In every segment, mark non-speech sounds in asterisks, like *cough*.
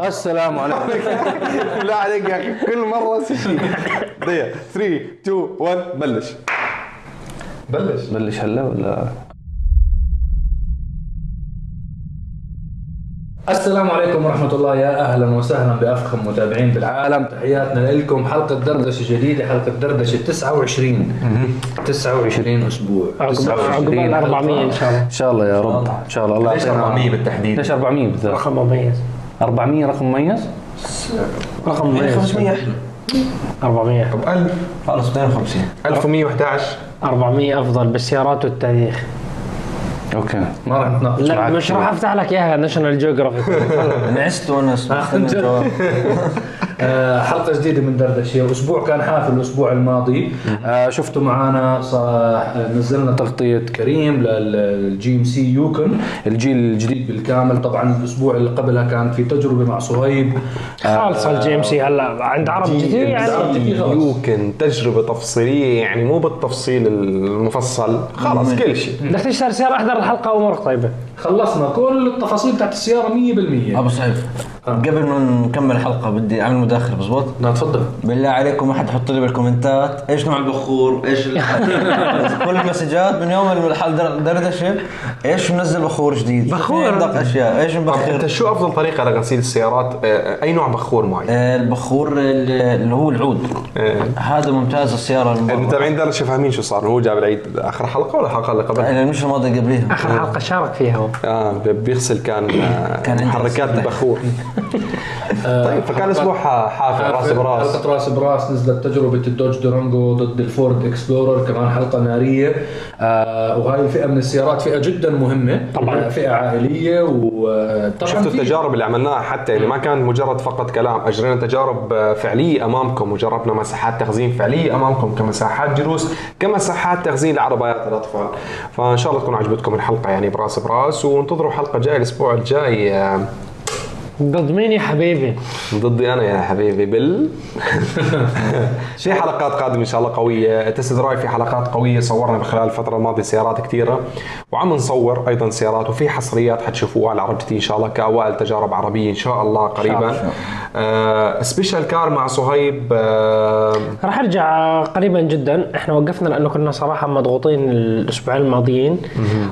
السلام عليكم. *laughs* بالله عليك يا أخي كل مرة نفس الشيء دقيقة. 3 2 1 بلش. بلش. بلش هلا ولا؟ السلام عليكم ورحمة الله. يا أهلا وسهلا بأفخم متابعين بالعالم. تحياتنا لكم. حلقة دردشة جديدة حلقة دردشة 29 29 أسبوع. عقبال 400 إن شاء الله. إن شاء الله يا رب. إن شاء الله. الله ليش يعطينا- 400 بالتحديد؟ ليش 400 بالذات؟ رقم مميز 400 رقم مميز؟ رقم مميز 500 400 طب 1000 خلص 250 1111 400 أفضل بالسيارات والتاريخ. okay. ما راح نتناقش لا مش. راح أفتح لك إياها National Geographic *laughs* نعست وأنا جد. *laughs* *laughs* آه، حلقة جديدة من دردشة. أسبوع كان حافل الأسبوع الماضي. آه، شفتوا آه، نزلنا تغطية كريم لل GMC Yukon الجيل الجديد بالكامل. طبعا الأسبوع اللي قبلها كان في تجربة مع صهيب. خالص ال GM C هلا عند عرب جديد. يعني. يمكن تجربة تفصيلية يعني مو بالتفصيل المفصل. خلاص كل شيء. بدك تشتري سيارة أحضر الحلقة وامورك طيبة. خلصنا كل التفاصيل بتاعت السيارة 100% أبو سعيد قبل ما نكمل الحلقة بدي أعمل مداخلة بزبط لا تفضل. بالله عليكم أحد يحط لي بالكومنتات. إيش نوع البخور؟ إيش *laughs* كل المسجات. من يوم الحل در- دردشة إيش منزل بخور جديد؟ بخور؟ عندك أشياء. إيش طب أنت مبخر شو أفضل طريقة لغسيل السيارات؟ آه، أي نوع بخور معي؟ آه، البخور اللي اللي هو العود. آه، هذا ممتاز السيارة. المتابعين درجة فاهمين شو صار؟ هو جاب العيد آخر حلقة ولا الحلقة اللي قبلها؟ يعني مش الماضي قبليها. آخر حلقة شارك فيها هو. آه بيغسل كان آه، كان محركات غسالة. البخور *laughs* طيب فكان أسبوع حافل رأس براس. حلقة رأس براس نزلت تجربة ال Dodge Durango ضد ال Ford Explorer كمان حلقة نارية. آه وهاي الفئة من السيارات فئة جدا مهمة طبعا. فئة عائلية وطبعا شفتوا التجارب اللي عملناها حتى يعني ما كان مجرد فقط كلام أجرينا تجارب آه، فعلية أمامكم وجربنا مساحات تخزين فعلية أمامكم كمساحات جلوس كمساحات تخزين لعربيات الأطفال. فإن شاء الله تكون عجبتكم الحلقة يعني برأس براس. وانتظروا حلقة جاية الأسبوع الجاي. آه، ضد مين يا حبيبي؟ ضدي أنا يا حبيبي بال. *laughs* في حلقات قادمة إن شاء الله قوية. test drive في حلقات قوية صورنا بخلال الفترة الماضية سيارات كثيرة. وعم نصور أيضا سيارات وفي حصريات حتشوفوها على عربتي إن شاء الله كأوائل تجارب عربية إن شاء الله قريبا. آه special car مع صهيب آه راح أرجع قريبا جدا. إحنا وقفنا لأنه كنا صراحة مضغوطين الاسبوعين الماضيين.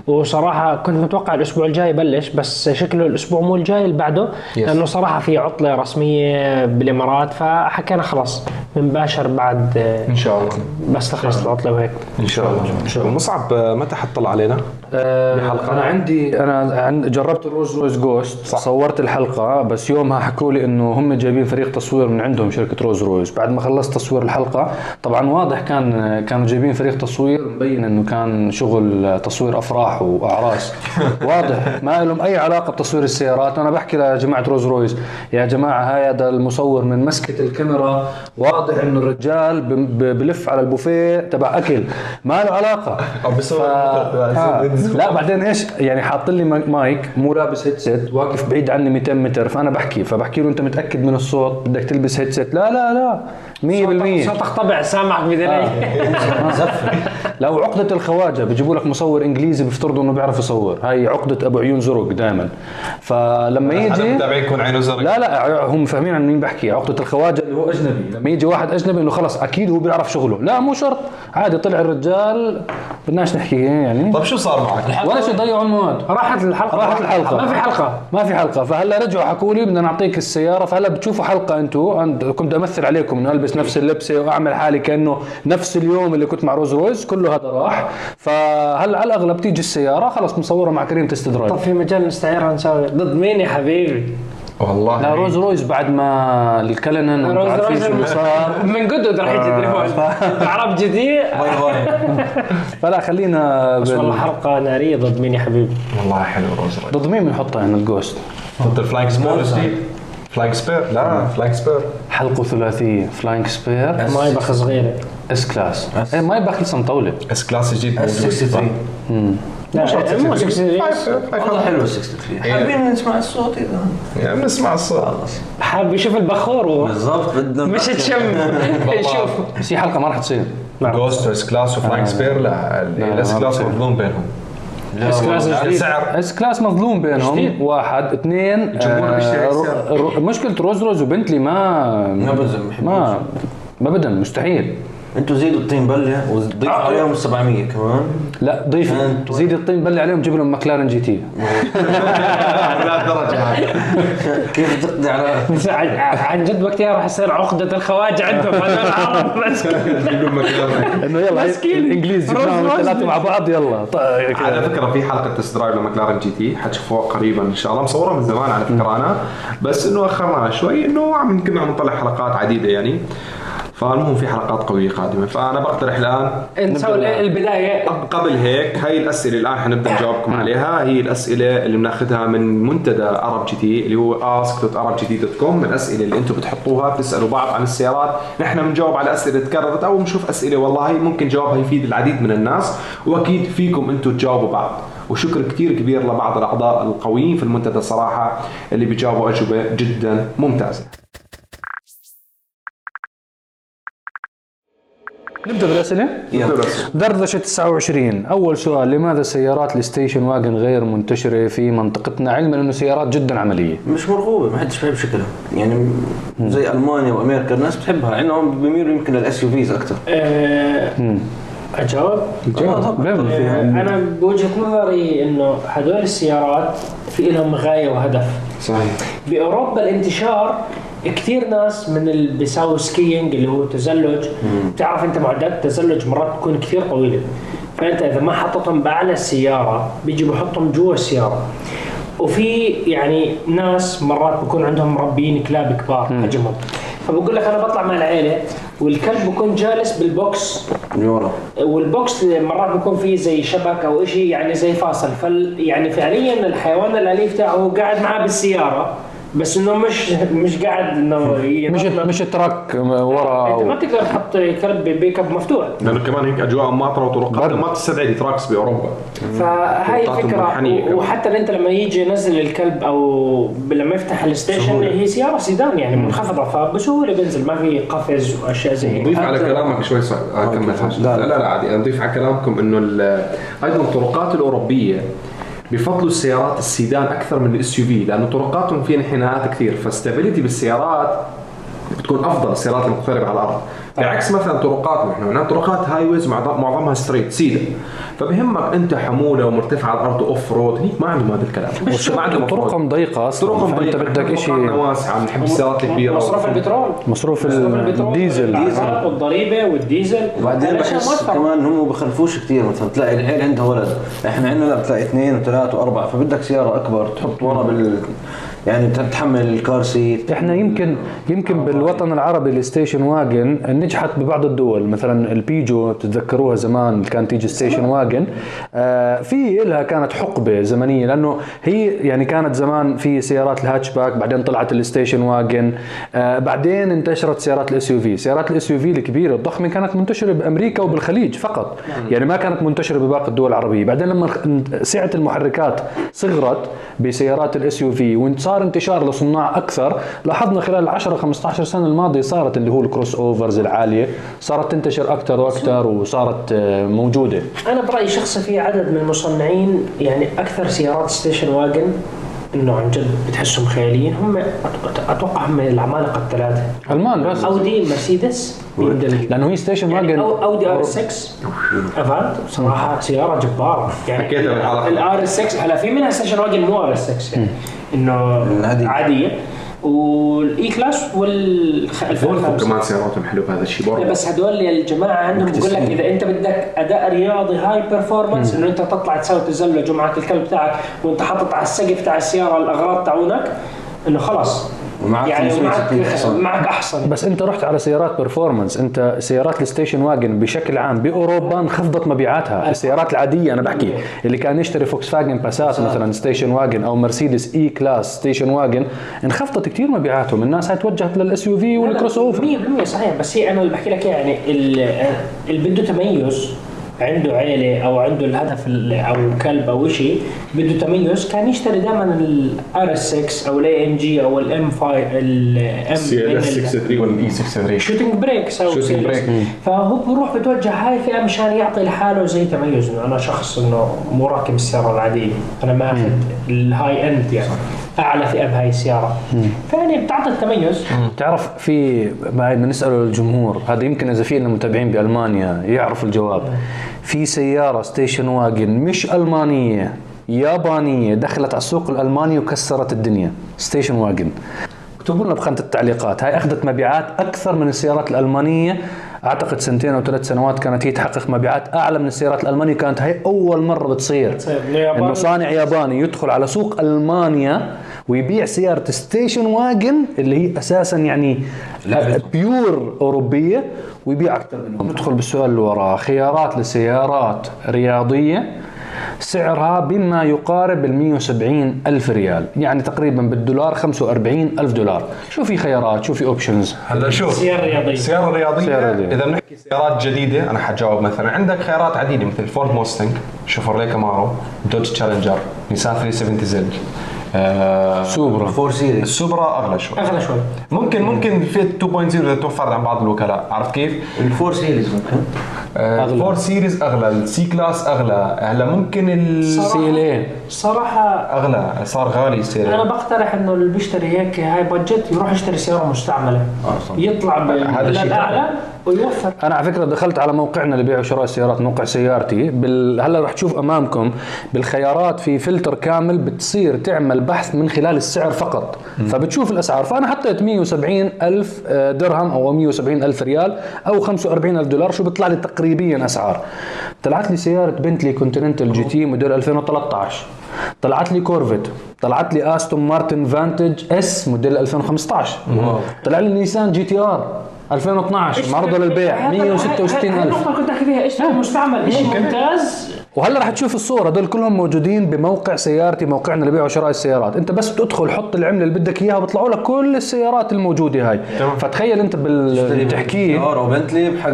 وصراحة كنت متوقع الأسبوع الجاي يبلش بس شكله الأسبوع مو الجاي اللي بعده. لأنه صراحة في عطلة رسمية بالإمارات فحكينا خلاص. بنباشر بعد إن شاء الله. بس تخلص العطلة وهيك. إن شاء الله. مصعب آه، متى حتطلع علينا؟ بحلقة. أنا عندي أنا عند جربت ال Rolls-Royce Ghost صح. صورت الحلقة بس يومها حكوا لي إنه هم جايبين فريق تصوير من عندهم شركة روز رويز بعد ما خلصت تصوير الحلقة طبعا واضح كان كانوا جايبين فريق تصوير مبين إنه كان شغل تصوير أفراح وأعراس. *laughs* واضح. ما لهم أي علاقة بتصوير السيارات. وأنا بحكي لجماعة روز رويز يا جماعة هذا المصور من مسكة الكاميرا واضح إنه الرجال بلف على البوفيه تبع أكل ما له علاقة. أو بيصور آه. لا بعدين إيش؟ يعني حاط لي ما- مايك مو لابس هيدسيت واقف بعيد عني 200 متر فأنا بحكي فبحكي له أنت متأكد من الصوت؟ بدك تلبس هيدسيت لا لا لا 100% صوتك طبع سامعك بدني. *laughs* لو عقدة الخواجة بيجيبوا لك مصور إنجليزي بيفترضوا إنه بيعرف يصور هاي عقدة أبو عيون زرق دائما فلما يجي المتابعين يكون عينه زرق. لا لا هم فاهمين عن مين بحكي عقدة الخواجة اللي هو أجنبي. لما يجي واحد أجنبي إنه خلص أكيد هو بيعرف شغله. لا مو شرط. عادي طلع الرجال بدناش نحكي يعني. طب شو صار معك؟ ولا شيء ضيعوا المواد. راحت الحلقة. راحت الحلقة. ما في حلقة. ما في حلقة. فهلا رجعوا حكوا لي بدنا نعطيك السيارة. فهلا بتشوفوا حلقة أنتم كنت أمثل عليكم إنه ألبس نفس اللبسة وأعمل حالي كأنه نفس اليوم اللي كنت مع روز رويز. كله هذا راح. فهلا على الأغلب تيجي السيارة خلص مصورة مع كريم تست طب درايف في مجال نستعيرها نسوي؟ ضد مين يا حبيبي؟ والله. لا روز رويز بعد ما الكلنن روز رويز اللي صار من قدد راح يجي تليفون *laughs* عرب جديد. باي باي *laughs* فلا خلينا بس والله حلقة نارية ضد مين يا حبيبي؟ والله حلو روز رويز ضد مين بنحطها هنا الجوست؟ ضد الفلاينج سبير جديد فلاينج سبير لا فلاينج سبير حلقة ثلاثية. فلاينج سبير ما يبخ صغيره اس كلاس إيه ما يبقى لسه مطوله اس كلاس جديد موجود. 63 لا مو 60 والله حلو ال 63 حابين نسمع الصوت إذا. يعني بنسمع الصوت. حاب يشوف البخور و... بالضبط بدنا مش تشم. يشوف بس هي حلقة ما راح تصير. جوست اس كلاس وفلاينج سبير لا لا، الاس كلاس. مفضول بينهم. اس كلاس والله. جديد سعر. اس كلاس مظلوم بينهم. جديد. واحد اثنين الجمهور بيشتري رو- السعر. رو- مشكلة روز روز وبنتلي ما ما ما ما ابدا مستحيل. أنتوا زيدوا الطين بله وضيفوا عليهم 700 كمان. لا ضيف أنت- زيد الطين بلة عليهم جيب لهم مكلارن جي تي. *laughs* لا درجة كيف تقضي على عن جد وقتها راح يصير عقدة الخواجة عندهم إنه يلا مسكين. الإنجليز Rolls جبناهم Rolls. الثلاثة مع بعض يلا. ط- على فكرة في حلقة test drive ل McLaren GT حتشوفوها قريبا إن شاء الله. مصوره من زمان على فكرة أنا. بس إنه أخرناها شوي إنه عم كنا عم نطلع حلقات عديدة يعني. فالمهم في حلقات قوية قادمة. فأنا بقترح الآن نسوي البداية. قبل هيك هاي الأسئلة الآن حنبدأ نجاوبكم عليها. هي الأسئلة اللي بناخذها من منتدى ArabGT اللي هو ask.arabgt.com من الأسئلة اللي أنتم بتحطوها بتسألوا بعض عن السيارات. نحن بنجاوب على أسئلة تكررت أو بنشوف أسئلة والله ممكن جوابها يفيد العديد من الناس. وأكيد فيكم أنتم تجاوبوا بعض. وشكر كثير كبير لبعض الأعضاء القويين في المنتدى صراحة اللي بيجاوبوا أجوبة جدا ممتازة. نبدأ بالأسئلة؟ يلا. دردشة 29 أول سؤال لماذا سيارات ال station wagon غير منتشرة في منطقتنا؟ علما أنه سيارات جدا عملية. مش مرغوبة ما حدش بيحب شكلها. يعني زي ألمانيا وأمريكا الناس بتحبها لانهم بيميلوا يمكن لل SUVs أكثر آه، أجاوب؟ بيعملوا فيها. آه، أنا بوجهة نظري إنه هدول السيارات في لهم غاية وهدف. صحيح. بأوروبا الانتشار كثير ناس من اللي بيساووا سكينج اللي هو تزلج. بتعرف أنت معدات التزلج مرات تكون كثير طويلة. فأنت إذا ما حطيتهم بأعلى السيارة بيجي بحطهم جوا السيارة. وفي يعني ناس مرات بكون عندهم مربيين كلاب كبار حجمهم فبقول لك أنا بطلع مع العيلة والكلب بكون جالس بال box. من ورا. وال box مرات بيكون فيه زي شبك أو شيء يعني زي فاصل. فال يعني فعليا الحيوان الأليف تاعه قاعد معاه بالسيارة. بس إنه مش *laughs* مش قاعد إنه مش مش truck ورا انت ما أو تقدر تحط كلب ب pick up مفتوح. لأنه كمان هيك أجواء ماطره وطرقات ما بتستدعي ال trucks بأوروبا. فهاي طاقته الفكرة وحتى أنت لما يجي ينزل الكلب أو لما يفتح ال station هي سيارة سيدان يعني منخفضة فبسهولة بينزل. ما في قفز وأشياء زي هيك. ضيف على كلامك شوي صح. اكمل لا. لا لا عادي. اضيف على كلامكم إنه أيضا الطرقات الأوروبية بفضلوا السيارات السيدان أكثر من ال SUV لأنه طرقاتهم فيها انحناءات كثير. ف stability بالسيارات بتكون أفضل السيارات المقتربة على الأرض. بعكس مثلا طرقاتنا إحنا هنا طرقات highways معظمها straight سيدة. فبهمك أنت حمولة ومرتفع على الأرض off road هنيك ما عندهم هذا الكلام. ما عندهم. طرقهم ضيقة أصلا. طرقهم فانت ضيقة. بدك إحنا شيء واسعة بنحب السيارات الكبيرة مصروف البترول. مصروف الديزل. والضريبه والديزل. وبعدين بحس. كمان هم بخلفوش كثير مثلا تلاقي العيله عندها ولد. إحنا عندنا لا بتلاقي اثنين وثلاث واربع فبدك سيارة أكبر تحط ورا بال يعني تتحمل ال car seat إحنا يمكن يمكن بالوطن العربي ال station wagon نجحت ببعض الدول. مثلا البيجو بتتذكروها زمان كانت تيجي station wagon. آه في لها كانت حقبة زمنية لأنه هي يعني كانت زمان في سيارات الهاتشباك بعدين طلعت ال station wagon. آه بعدين انتشرت سيارات ال SUV سيارات ال SUV الكبيرة الضخمة كانت منتشرة بأمريكا وبالخليج فقط. يعني ما كانت منتشرة بباقي الدول العربية. بعدين لما سعة المحركات صغرت بسيارات ال SUV وصار انتشار لصناع أكثر. لاحظنا خلال 10 15 سنة الماضية صارت اللي هو ال crossovers العالية صارت تنتشر أكثر وأكثر وصارت آه، موجودة. أنا برأيي شخصي في عدد من المصنعين يعني أكثر سيارات station wagon إنه عن جد بتحسهم خياليين. هم أتوقع هم العمالقة الثلاثة. ألمان. بس Audi Mercedes لأنه هي station يعني wagon. أو Audi RS 6 Avant صراحة سيارة جبارة. يعني حكيتها بالحلقة. الار 6 هلا في منها station wagon مو RS 6 يعني. إنه. عادية. وال E Class Volvo وال Volvo كمان سياراتهم حلوة بهذا الشيء برضه. بس هدول الجماعة عندهم بقول لك إذا أنت بدك أداء رياضي high performance إنه أنت تطلع تسوي تزلج ومعك الكلب تاعك وأنت حاطط على السقف تاع السيارة الأغراض تاعونك إنه خلاص. ومعك يعني 560 معك حصان. معك احصن بس أنت رحت على سيارات performance أنت سيارات ال station wagon بشكل عام بأوروبا انخفضت مبيعاتها. السيارات العادية أنا بحكي. اللي كان يشتري Volkswagen Passat مثلا station wagon أو Mercedes E Class station wagon انخفضت كثير مبيعاتهم. الناس هاي توجهت للاس يو في والكروس اوفر 100% صحيح. بس هي أنا اللي بحكي لك يعني ال- اللي بده تميز عنده عيلة أو عنده الهدف ال- أو كلب أو شيء بده تميز كان يشتري دائما ال RS 6 أو ال AMG أو ال M 5 ال CLS 63 وال E 63 shooting brakes أو Shooting series. brake. فهو بروح بتوجه هاي الفئه مشان يعطي لحاله زي تميز. انه أنا شخص إنه مو راكب السيارة العادية. أنا ما أخذ ال high end يعني. أعلى فئة بهاي السيارة. فيعني بتعطي التميز. تعرف في ما بدنا نسأله الجمهور هذا يمكن إذا في لنا متابعين بألمانيا يعرفوا الجواب. في سيارة station wagon مش ألمانية يابانية دخلت على السوق الألماني وكسرت الدنيا. station wagon. اكتبوا لنا بخانة التعليقات. هاي أخذت مبيعات أكثر من السيارات الألمانية. أعتقد سنتين أو ثلاث سنوات كانت هي تحقق مبيعات أعلى من السيارات الألمانية. كانت هي أول مرة بتصير. بتصير. اليابان- إنه صانع ياباني يدخل على سوق ألمانيا ويبيع سيارة station wagon اللي هي أساسا يعني pure أوروبية. ويبيع. أكثر منهم ندخل بالسؤال اللي وراه. خيارات لسيارات رياضية سعرها بما يقارب ال 170 ألف ريال. يعني تقريبا بالدولار 45 ألف دولار. شو في خيارات؟ شو في options هلا شوف سيارة رياضية. سيارة رياضية. سيارة رياضية. إذا بنحكي سيارات جديدة أنا حجاوب مثلا. عندك خيارات عديدة مثل فورد موستنج شوفرلي كامارو دوج تشالنجر نيسان 370 Z آه سوبرا. Four Series. السوبرا أغلى شوي. أغلى شوي. ممكن ممكن في 2.0 اذا توفرت عن بعض الوكلاء. عرفت كيف؟ ال Four Series ممكن. ال Four Series أغلى. ال C-Class أغلى. هلا ممكن ال CLA صراحة أغلى. صار غالي يصير أنا بقترح إنه اللي بيشتري هيك هاي budget يروح يشتري سيارة مستعملة. آه،. يطلع بالاعلى ويوفر. أنا على فكرة دخلت على موقعنا لبيع وشراء السيارات موقع سيارتي. بال... هلا رح تشوف أمامكم بالخيارات في فلتر كامل بتصير تعمل بحث من خلال السعر فقط. فبتشوف الأسعار. فأنا حطيت 170 ألف آه، درهم أو 170 ألف ريال أو 45 ألف دولار. شو بيطلع لي تقريبيا أسعار؟ طلعت لي سيارة بنتلي كونتيننتال GT موديل 2013 طلعت لي كورفت طلعت لي استون مارتن فانتج S موديل 2015 طلع لي نيسان GT-R 2012 معروضة للبيع 166 هاي ألف. النقطة كنت احكي فيها اشتري مستعمل شيء ممتاز. وهلا رح تشوف الصورة هدول كلهم موجودين بموقع سيارتي موقعنا لبيع وشراء السيارات انت بس بتدخل حط العملة اللي بدك إياها بيطلعوا لك كل السيارات الموجودة هاي. فتخيل انت بال- بتحكيه سيارة وبنتلي بحق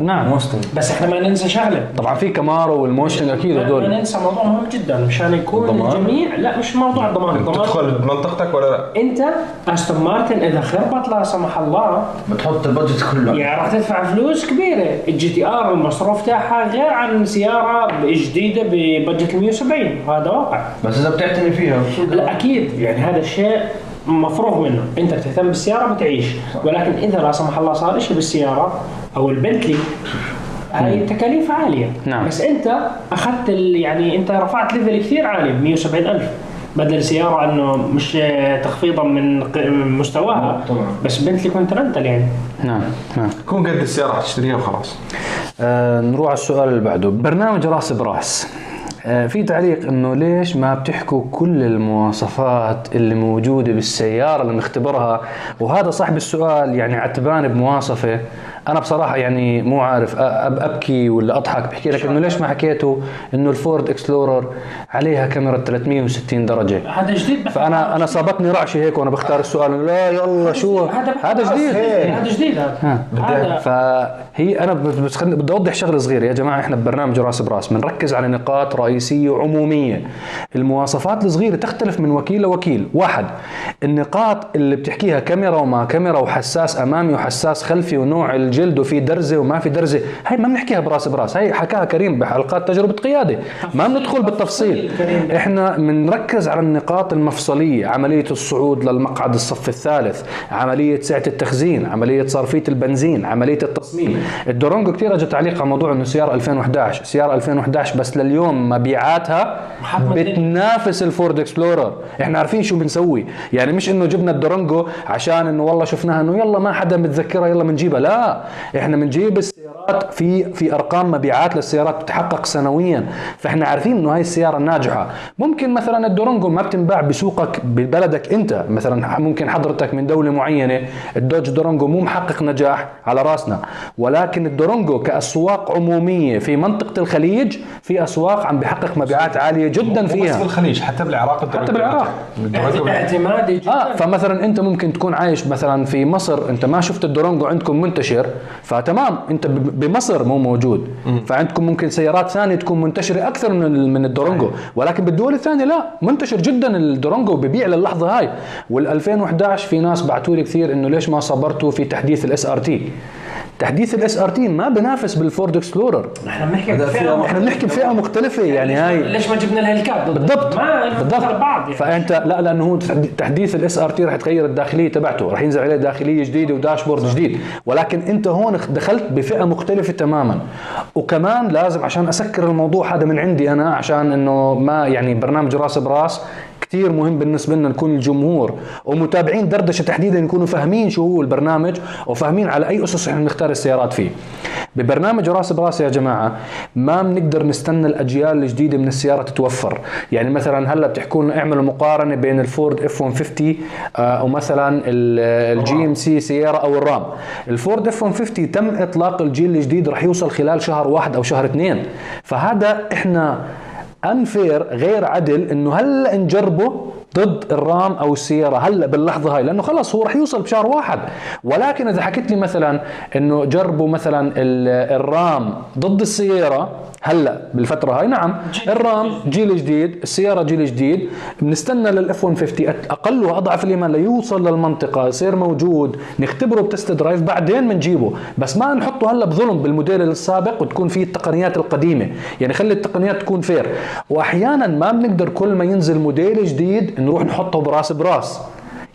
نعم. موستنج بس إحنا ما ننسى شغلة. طبعا في كامارو والموشن أكيد ما هدول. ننسى موضوع مهم جدا. مشان يكون؟ الجميع لا مش موضوع الضمان. الضمان تدخل بمنطقتك ولا لا؟ انت استون مارتن إذا خربت لا سمح الله. بتحط ال budget كله. يعني راح تدفع فلوس كبيرة. ال GT-R المصروف تاعها غير عن سيارة جديدة ب budget 170 هذا واقع. بس إذا بتعتني فيها. لا أكيد. يعني هذا الشيء مفروغ منه. أنت بتهتم بالسيارة بتعيش. ولكن إذا لا سمح الله صار شيء بالسيارة أو البنتلي هاي التكاليف عالية. نعم. بس أنت أخذت يعني أنت رفعت level كثير عالي ب 170 ألف. بدل سياره إنه مش تخفيضا من مستواها طبعاً. بس بنتلي كونتيننتال يعني. نعم نعم. كون قد السيارة حتشتريها وخلاص. آه نروح على السؤال اللي بعده. برنامج راس براس. آه في تعليق إنه ليش ما بتحكوا كل المواصفات اللي موجودة بالسيارة اللي نختبرها وهذا صاحب السؤال يعني عتبان بمواصفة. أنا بصراحة يعني مو عارف أبكي ولا أضحك بحكي لك إنه ليش ما حكيتوا إنه الفورد اكسبلورر عليها كاميرا 360 درجة. هذا جديد. فأنا أنا صابتني رعشه هيك وأنا بختار السؤال لا يلا شو؟ هذا جديد. هذا جديد. هذا هذا فهي أنا بدي أوضح شغلة صغيرة. يا جماعة إحنا ببرنامج راس براس. بنركز على نقاط رئيسية وعمومية. المواصفات الصغيرة تختلف من وكيل لوكيل. واحد النقاط اللي بتحكيها كاميرا وما كاميرا وحساس أمامي وحساس خلفي ونوع الجلد وفي درزة وما في درزة. هاي ما بنحكيها براس براس. هاي حكاها كريم بحلقات تجربة قيادة. ما بندخل بالتفصيل. إحنا بنركز على النقاط المفصلية. عملية الصعود للمقعد الصف الثالث عملية سعة التخزين عملية صرفية البنزين عملية التصميم. الدورونجو كثير اجى تعليق على موضوع إنه سيارة 2011 سيارة 2011 بس لليوم مبيعاتها بتنافس الفورد إكسبلورر. إحنا عارفين شو بنسوي. يعني مش إنه جبنا الدورونجو عشان إنه والله شفناها إنه يلا ما حدا متذكرها يلا بنجيبها لا إحنا بنجيب السيارات في في أرقام مبيعات للسيارات بتتحقق سنويا. فإحنا عارفين إنه هاي السيارة ناجحة. ممكن مثلا الدورونجو ما بتنباع بسوقك ببلدك أنت. مثلا ممكن حضرتك من دولة معينة الدوج دورونجو مو محقق نجاح على راسنا. ولكن الدورونجو كأسواق عمومية في منطقة الخليج في أسواق عم بحقق مبيعات عالية جدا مو بس فيها. بالخليج حتى بالعراق حتى بالعراق. اعتمادي جدا. آه فمثلا أنت ممكن تكون عايش مثلا في مصر أنت ما شفت الدورونجو عندكم منتشر فتمام أنت بمصر مو موجود. فعندكم ممكن سيارات ثانية تكون منتشرة أكثر من ال- من الدورونجو. ولكن بالدول الثانية لا منتشر جدا الدورونجو ببيع للحظة هاي. وال 2011 في ناس بعثوا لي كثير إنه ليش ما صبرتوا في تحديث ال SRT تحديث ال SRT ما بنافس بالفورد إكسبلورر. إحنا بنحكي مختلفة. إحنا بنحكي بفئة مختلفة يعني هاي. ليش ما جبنا الهيلكات بالضبط. ما بالضبط. بعض يعني. فانت لا لأنه هو تحدي- تحديث ال SRT رح تغير الداخلية تبعته. رح ينزل عليه داخلية جديدة و dashboard جديد. ولكن أنت هون دخلت بفئة مختلفة تماما. وكمان لازم عشان أسكر الموضوع هذا من عندي أنا عشان إنه ما يعني برنامج راس براس كثير مهم بالنسبة لنا نكون الجمهور ومتابعين دردشة تحديدا يكونوا فاهمين شو هو البرنامج وفاهمين على أي أسس إحنا بنختار السيارات فيه. ببرنامج راس براس يا جماعة ما بنقدر نستنى الأجيال الجديدة من السيارة تتوفر، يعني مثلا هلأ بتحكوا لنا اعملوا مقارنة بين الفورد اف 150 آه، ومثلا ال GMC سييرا أو الرام. الفورد F 150 تم إطلاق الجيل الجديد رح يوصل خلال شهر واحد أو شهر اثنين، فهذا إحنا unfair غير عدل إنه هلأ نجربه ضد الرام أو السييرا هلا باللحظة هاي لأنه خلص هو رح يوصل بشهر واحد. ولكن إذا حكيت لي مثلا إنه جربوا مثلا ال- الرام ضد السييرا هلا بالفترة هاي نعم الرام جيل جديد السييرا جيل جديد بنستنى لل F 150 أقل وأضعف الايمان ليوصل للمنطقة يصير موجود نختبره ب test drive بعدين بنجيبه بس ما نحطه هلا بظلم بالموديل السابق وتكون فيه التقنيات القديمة. يعني خلي التقنيات تكون fair واحيانا ما بنقدر كل ما ينزل موديل جديد نروح نحطه براس براس.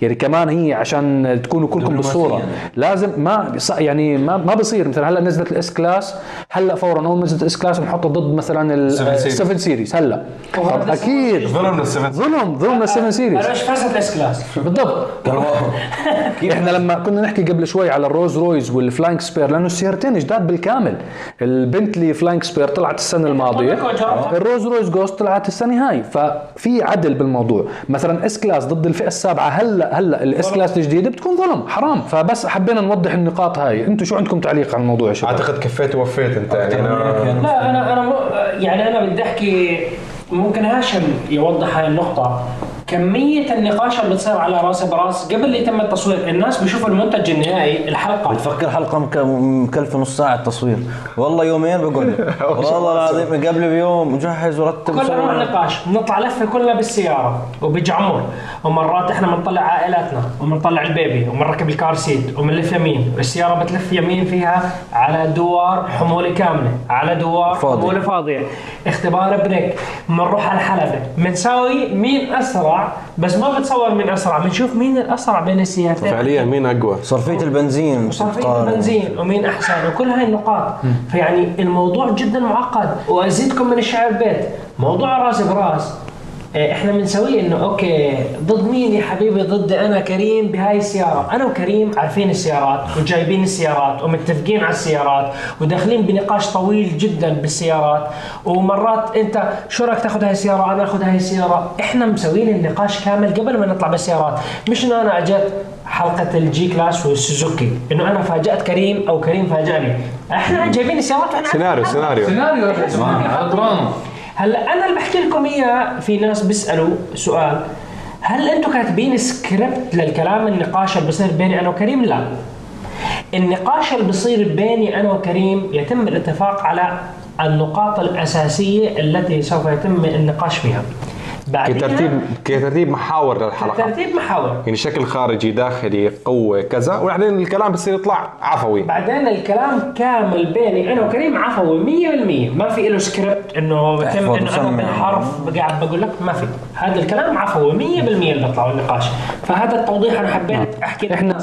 يعني كمان هي عشان تكونوا كلكم بالصورة. لازم ما يعني ما ما بصير. مثلا هلأ نزلت ال S-Class هلأ فورا اول ما نزلت ال S-Class بنحطها ضد مثلا Seven series. ال7 Series هلأ. طب أكيد. ظلم لل seven ظلم. ظلم ال 7 Series أنا إيش فازت ال S-Class بالضبط. إحنا لما كنا نحكي قبل شوي على ال Rolls-Royce وال Flying Spur لأنه السيارتين جداد بالكامل. ال Bentley Flying Spur طلعت السنة الماضية. ال Rolls-Royce Ghost طلعت السنة هاي. ففي عدل بالموضوع. مثلا S-Class ضد الفئة السابعة هلأ هلا ال S-Class الجديدة بتكون ظلم حرام. فبس حبينا نوضح النقاط هاي. أنتم شو عندكم تعليق على الموضوع يا شباب؟ أعتقد كفيت ووفيت انت يعني أنا لا أنا أنا مو يعني أنا بدي أحكي ممكن هاشم يوضح هاي النقطة. كمية النقاش اللي بتصير على راس براس قبل يتم التصوير. الناس بيشوفوا المنتج النهائي الحلقة. بتفكر حلقة مك- مكلفه نص ساعة تصوير والله يومين بقعد. *laughs* والله العظيم. قبل بيوم مجهز ورتب كل وسوي. نقاش. بنطلع لفة كلنا بالسيارة. وبجعمر. ومرات إحنا بنطلع عائلاتنا. وبنطلع ال baby. وبنركب ال car seat وبنلف يمين. السيارة بتلف يمين فيها على دوار حمولة كاملة. على دوار فاضي. حمولة فاضية. اختبار brake بنروح على الحلبه بنساوي مين أسرع؟ بس ما بتصور مين أسرع بنشوف مين الأسرع بين السيارتين. فعليا مين أقوى؟ صرفية البنزين بتتقارن. البنزين ومين أحسن وكل هاي النقاط. فيعني الموضوع جدا معقد. وأزيدكم من الشعر بيت. موضوع راس برأس. إحنا بنسويه إنه okay ضد مين يا حبيبي؟ ضد أنا كريم بهاي السيارة. أنا وكريم عارفين السيارات وجايبين السيارات ومتفقين على السيارات وداخلين بنقاش طويل جدا بالسيارات. ومرات أنت شو رأيك تاخذ هاي السيارة؟ أنا آخذ هاي السيارة. إحنا مسوين النقاش كامل قبل ما نطلع بالسيارات. مش إنه أنا أجت حلقة ال G-Class والسوزوكي إنه أنا فاجأت كريم أو كريم فاجأني. إحنا جايبين السيارات وإحنا سيناريو سيناريو. سيناريو دراما هلا أنا اللي بحكي لكم إياه في ناس بيسألوا سؤال هل أنتم كاتبين سكريبت للكلام النقاش اللي بصير بيني أنا وكريم؟ لا. النقاش اللي بصير بيني أنا وكريم يتم الاتفاق على النقاط الأساسية التي سوف يتم النقاش فيها. بعدين كترتيب كترتيب محاور للحلقة. ترتيب محاور. يعني شكل خارجي داخلي قوة كذا وبعدين الكلام بصير يطلع عفوي. بعدين الكلام كامل بيني أنا وكريم عفوي 100% ما في له سكريبت إنه بتم إنه أنا. بالحرف قاعد بقول لك ما في. هذا الكلام عفوي 100% اللي بيطلع النقاش فهذا التوضيح أنا حبيت أحكي إحنا.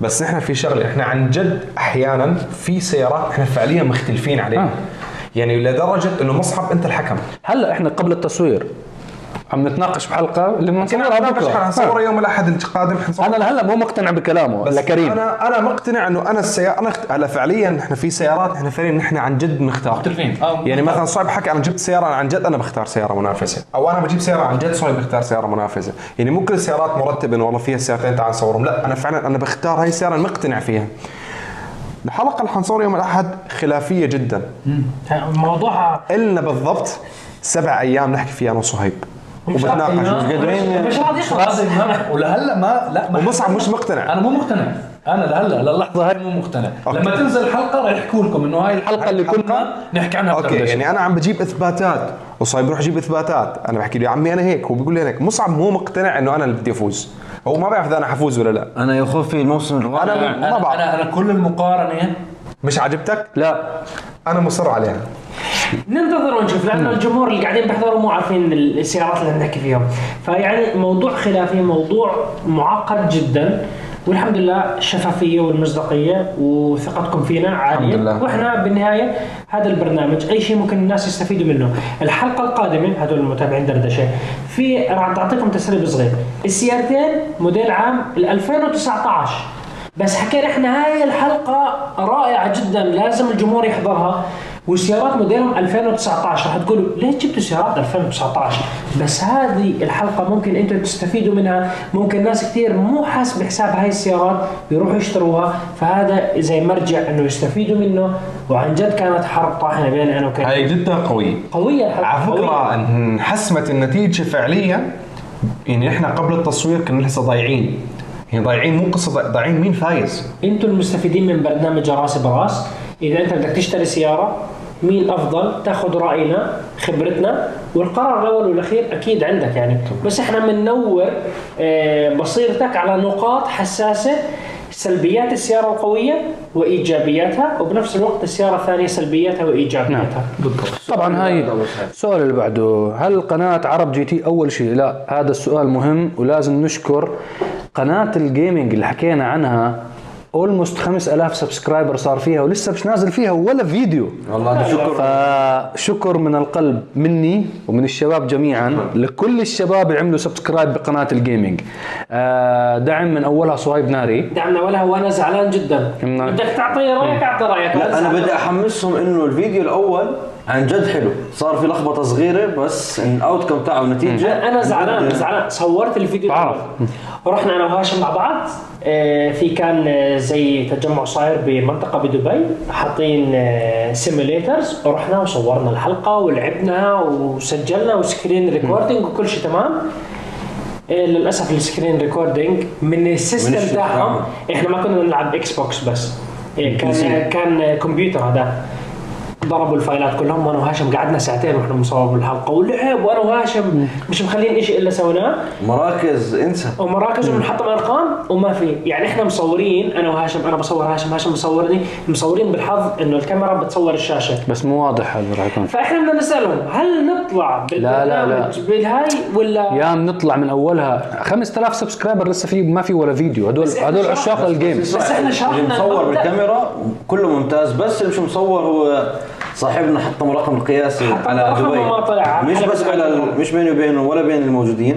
بس إحنا في شغله إحنا عن جد أحيانا في سيارات إحنا فعليا مختلفين عليها. آه. يعني لدرجة إنه مصعب أنت الحكم. هلأ إحنا قبل التصوير. عم نتناقش بحلقه اللي بنصورها بكرة. حنصورها يوم الأحد القادم حنصور أنا لهلا مو مقتنع بكلامه بس لكريم أنا أنا مقتنع إنه أنا السياره أنا. هلا فعليا إحنا في سيارات إحنا فعليا نحن عن جد بنختار. مختلفين. آه، يعني مثلا صعب حكي أنا جبت سيارة عن جد أنا بختار سيارة منافسة. أو أنا بجيب سيارة عن جد صعب بختار سيارة منافسة. يعني مو كل السيارات مرتبة إنه والله فيها سيارتين تعال نصورهم لا أنا فعلا أنا بختار هاي السيارة مقتنع فيها. الحلقة اللي حنصورها يوم الأحد خلافية جدا. موضوعها إلنا بالضبط سبع أيام نحكي فيها أنا وصهيب وبتناقش. مش قادرين- مش راضي يخلص ولهلا ما لا ما ومصعب مش مقتنع. أنا مو مقتنع. أنا لهلا للحظة هاي مو مقتنع. okay. لما تنزل الحلقة راح يحكوا لكم إنه هاي الحلقة اللي كنا نحكي عنها okay بدردشة. يعني أنا عم بجيب إثباتات. وصايب بروح أجيب إثباتات. أنا بحكي له يا عمي أنا هيك. هو بيقول لي هيك. مصعب مو مقتنع إنه أنا اللي بدي أفوز. هو ما بيعرف إذا أنا حفوز ولا لا. أنا يا خوفي الموسم الرابع أنا- أنا ما بعرف. أنا, أنا كل المقارنة مش عجبتك لا. أنا مصر عليها. ننتظر ونشوف لأنه الجمهور اللي قاعدين بيحضروا مو عارفين السيارات اللي بنحكي فيهم. فيعني موضوع خلافي موضوع معقد جدا والحمد لله الشفافيه والمصداقية وثقتكم فينا عاليه الحمد لله. وإحنا بالنهاية هذا البرنامج أي شيء ممكن الناس يستفيدوا منه. الحلقة القادمة هذول المتابعين دردشه في راح تعطيكم تسريب صغير. السيارتين موديل عام ال 2019 بس حكينا إحنا هاي الحلقة رائعة جدا لازم الجمهور يحضرها. والسيارات موديلهم 2019 راح تقولوا ليش جبتوا سيارات 2019 بس هذه الحلقة ممكن أنتم تستفيدوا منها. ممكن ناس كثير مو حاس بحساب هاي السيارات يروحوا يشتروها. فهذا زي مرجع انه يستفيدوا منه. وعن جد كانت حرب طاحنة بيني أنا وكريم. هاي جدا قوية. قوية الحلقة على. فكرة انحسمت النتيجة فعليا. يعني إحنا قبل التصوير كنا لسه ضايعين. يعني ضايعين مو ضايع- ضايعين مين فايز. أنتم المستفيدين من برنامج راس براس. إذا أنت بدك تشتري سيارة مين أفضل؟ تاخذ رأينا خبرتنا والقرار الأول والأخير أكيد عندك يعني. بس إحنا بننور آه، بصيرتك على نقاط حساسة سلبيات السيارة القوية وإيجابياتها وبنفس الوقت السيارة الثانية سلبياتها وإيجابياتها. طبعا هاي السؤال اللي بعده هل قناة عرب GT أول شيء؟ لا هذا السؤال مهم ولازم نشكر قناة ال gaming اللي حكينا عنها almost 5000 subscriber صار فيها ولسه مش نازل فيها ولا فيديو. والله هذا شكر. فشكر من القلب مني ومن الشباب جميعا لكل الشباب اللي عملوا subscribe بقناة ال gaming آه، دعم من أولها صهيب ناري. دعمنا ولا وأنا زعلان جدا. بدك تعطي رأيك أعطي رأيك. لا أنا. بدي أحمسهم إنه الفيديو الأول عن جد حلو. صار في لخبطة صغيرة بس ال outcome تاعه النتيجه أنا زعلان زعلان. صورت الفيديو. بعرف. رحنا أنا وهاشم مع بعض. آه، في كان آه، زي تجمع صاير بمنطقة بدبي حاطين simulators ورحنا وصورنا الحلقة ولعبنا وسجلنا و screen recording وكل شيء تمام. آه، للأسف ال screen recording من ال system تاعهم. إحنا ما كنا نلعب Xbox بس. آه، كان كان كمبيوتر هذا. ضربوا الفايلات كلهم وأنا وهاشم قعدنا ساعتين وإحنا بنصور بالحلقة. ولعب وأنا وهاشم مش مخلين شيء إلا سويناه. مراكز انسى. ومراكز وبنحطم ارقام وما في. يعني إحنا مصورين أنا وهاشم أنا بصور هاشم هاشم بصورني مصورين بالحظ إنه الكاميرا بتصور الشاشة. بس مو واضح هذا راح يكون. فإحنا بدنا نسألهم هل نطلع لا، لا، لا. بالهاي ولا؟ يا بنطلع من أولها. 5000 subscriber لسه في ما في ولا فيديو. هدول هدول. عشاق ال game بس إحنا شرحنا مصور. بالكاميرا كله ممتاز. بس اللي مش مصور هو صاحبنا حطم رقم قياسي حطم أعلى رقم دبي وما طلع. مش بس. على مش بيني وبينه ولا بين الموجودين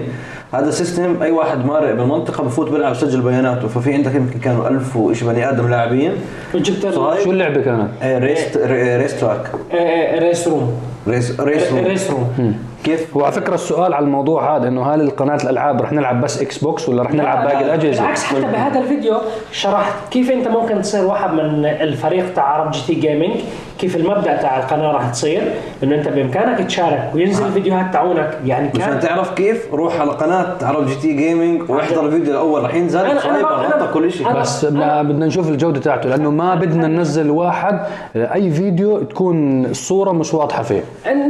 هذا system أي واحد مارق بالمنطقة بفوت بيلعب يسجل بياناته ففي عندك يمكن كانوا ألف وإيش بني آدم لاعبين وجبت صهيب شو اللعبة كانت؟ race ra- race track آه، آه، RaceRoom race RaceRoom. RaceRoom كيف هو؟ على فكرة السؤال على الموضوع هذا إنه هل القناة الألعاب رح نلعب بس Xbox ولا رح نلعب باقي لا، الأجهزة؟ بالعكس حتى بهذا الفيديو شرحت كيف أنت ممكن تصير واحد من الفريق تاع عرب GT gaming كيف المبدأ تاع القناة راح تصير إنه أنت بإمكانك تشارك وينزل الفيديوهات تاعونك يعني مشان كان تعرف كيف روح على قناة عرب GT gaming واحضر الفيديو الأول راح ينزل غطى كل شيء بس ما بدنا نشوف الجودة تاعته لأنه ما بدنا ننزل واحد أي فيديو تكون الصورة مش واضحة فيه.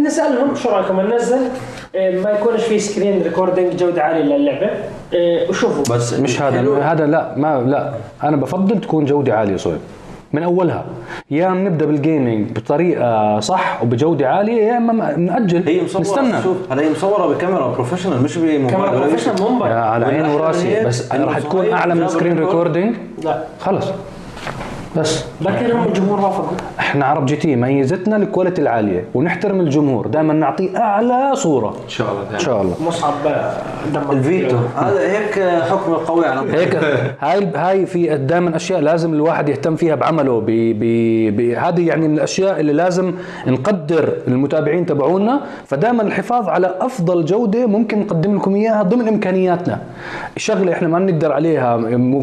نسألهم شو رأيكم ننزل آه، ما يكونش في screen recording جودة عالية للعبة. آه، وشوفوا. بس مش. هذا هذا لا ما لا. أنا بفضل تكون جودة عالية صح من أولها. يا بنبدا بال gaming بطريقة صح وبجودة عالية يا أما نأجل. هي مصورة. نستنى. شوف هلا هي مصورة بكاميرا بروفيشنال مش بموبايل. كاميرا professional موبايل على عيني وراسي بس راح تكون أعلى من screen. recording لا. خلص. بس. بكرهم الجمهور وافقوا إحنا عرب GT ميزتنا ال quality العالية ونحترم الجمهور. دائما نعطيه أعلى صورة. إن شاء الله. إن شاء الله. مصعب الفيتو. هذا هيك حكم قوي على *laughs* هيك. هاي هاي في دائما أشياء لازم الواحد يهتم فيها بعمله. ب ب هذه يعني من الأشياء اللي لازم نقدر المتابعين تبعونا. فدائما الحفاظ على أفضل جودة ممكن نقدم لكم إياها ضمن إمكانياتنا. الشغلة إحنا ما بنقدر عليها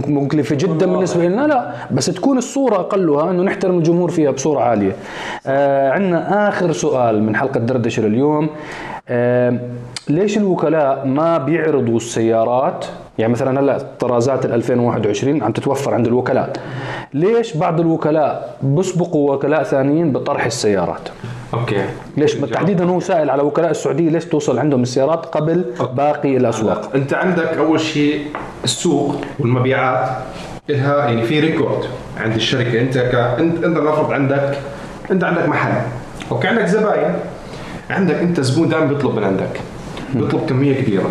مكلفة جدا بالنسبة لنا لا. بس تكون الصورة أقلها إنه نحترم الجمهور فيها بصورة عالية. آه عندنا آخر سؤال من حلقة دردشة لليوم. آم، ليش الوكلاء ما بيعرضوا السيارات؟ يعني مثلا هلأ طرازات ال 2021 عم تتوفر عند الوكلاء. ليش بعض الوكلاء بيسبقوا وكلاء ثانيين بطرح السيارات؟ Okay. ليش؟ تحديدا هو سائل على وكلاء السعودية ليش توصل عندهم السيارات قبل باقي الأسواق؟ أنت عندك أول شيء السوق والمبيعات. لها يعني في record عند الشركة. أنت ك انت أنت نفرض عندك. أنت عندك محل. okay عندك زباين. عندك أنت زبون دائما بيطلب من عندك. بيطلب كمية كبيرة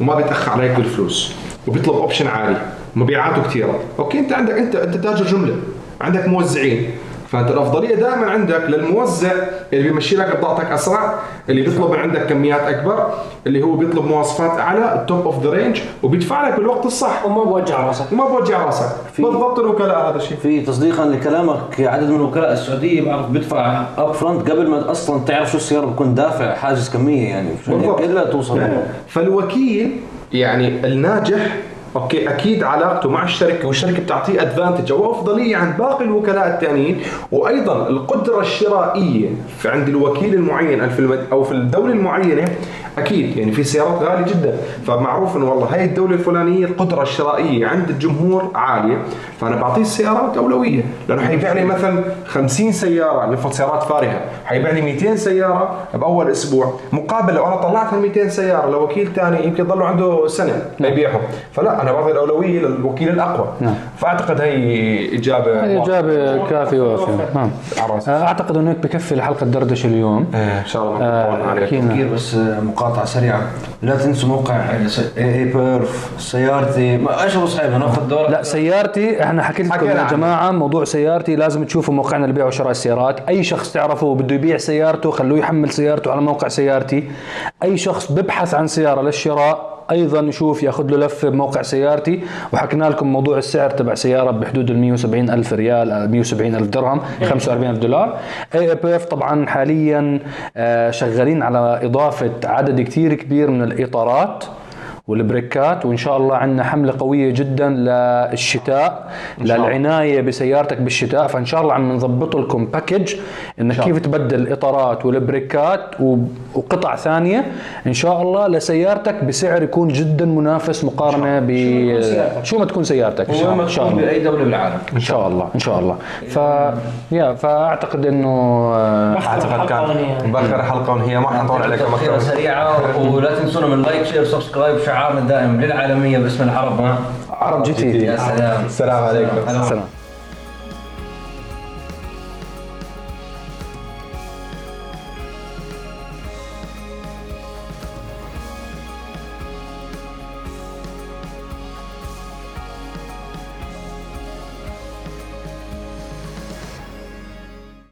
وما بيتأخر عليك بالفلوس وبيطلب option عالي. مبيعاته كثيره okay أنت عندك انت أنت تاجر جملة. عندك موزعين. فانت الأفضلية دائما عندك للموزع اللي بيمشي لك بضاعتك أسرع اللي بيطلب من عندك كميات أكبر اللي هو بيطلب مواصفات أعلى ال top of the range وبيدفع لك بالوقت الصح. وما بوجع راسك. وما بوجع راسك. بالضبط الوكلاء هذا الشيء. في تصديقا لكلامك عدد من الوكلاء السعودية بعرف بيدفع up front قبل ما أصلا تعرف شو السيارة بكون دافع حاجز كمية يعني. هيك الا توصل. فالوكيل يعني الناجح Okay أكيد علاقته مع الشركة والشركة بتعطيه advantage أو أفضلية عن باقي الوكلاء الثانيين وأيضا القدرة الشرائية في عند الوكيل المعين أو في الدولة المعينة أكيد يعني في سيارات غالية جدا. فمعروف إنه والله هاي الدولة الفلانية القدرة الشرائية عند الجمهور عالية. فأنا بعطيه السيارات أولوية. لأنه حيبيع لي مثلا 50 سيارة نفرض سيارات فارهة. حيبيع لي 200 سيارة بأول أسبوع. مقابل لو أنا طلعت ال 200 سيارة لوكيل ثاني يمكن ضلوا عنده سنة ليبيعهم فلا أنا بعطي الأولوية للوكيل الأقوى. نعم. فأعتقد هي إجابة واضحة. إجابة كافية وافية. نعم. أعتقد انه هيك بكفي لحلقه دردشه اليوم. إيه، إن شاء الله ما آه، عليكم بس آه، مقاطعه سريعه لا تنسوا موقع اي اي بيرف. سيارتي. ما إيش أبو صحيح؟ ناخذ دورك لا سيارتي إحنا حكيت لكم حكينا يا. جماعة موضوع سيارتي لازم تشوفوا موقعنا لبيع وشراء السيارات. أي شخص تعرفه بده يبيع سيارته خلوه يحمل سيارته على موقع سيارتي. أي شخص ببحث عن سيارة للشراء أيضا يشوف يأخذ له لفة بموقع سيارتي وحكينا لكم موضوع السعر تبع سيارة بحدود ال 170 ألف ريال آه، 170 ألف درهم 45 ألف دولار. اي بي اف طبعا حاليا آه، شغالين على إضافة عدد كثير كبير من الإطارات. والبريكات وإن شاء الله عندنا حملة قوية جدا للشتاء للعناية بسيارتك بالشتاء. فإن شاء الله عم نظبط لكم package إنك كيف تبدل الإطارات والبريكات وقطع ثانية إن شاء الله لسيارتك بسعر يكون جدا منافس مقارنة ب شو ما تكون سيارتك؟ إن شاء الله. ان شاء الله بأي دولة بالعالم. إن شاء الله. إن شاء الله. ف يا فأعتقد إنه آه، أعتقد كان مبخر حلقة وهي ما حنطول عليكم أكثر سريعة ولا تنسونا من لايك شير سبسكرايب شعارنا الدائم للعالمية باسم العرب عرب GT. يا سلام. السلام عليكم. سلام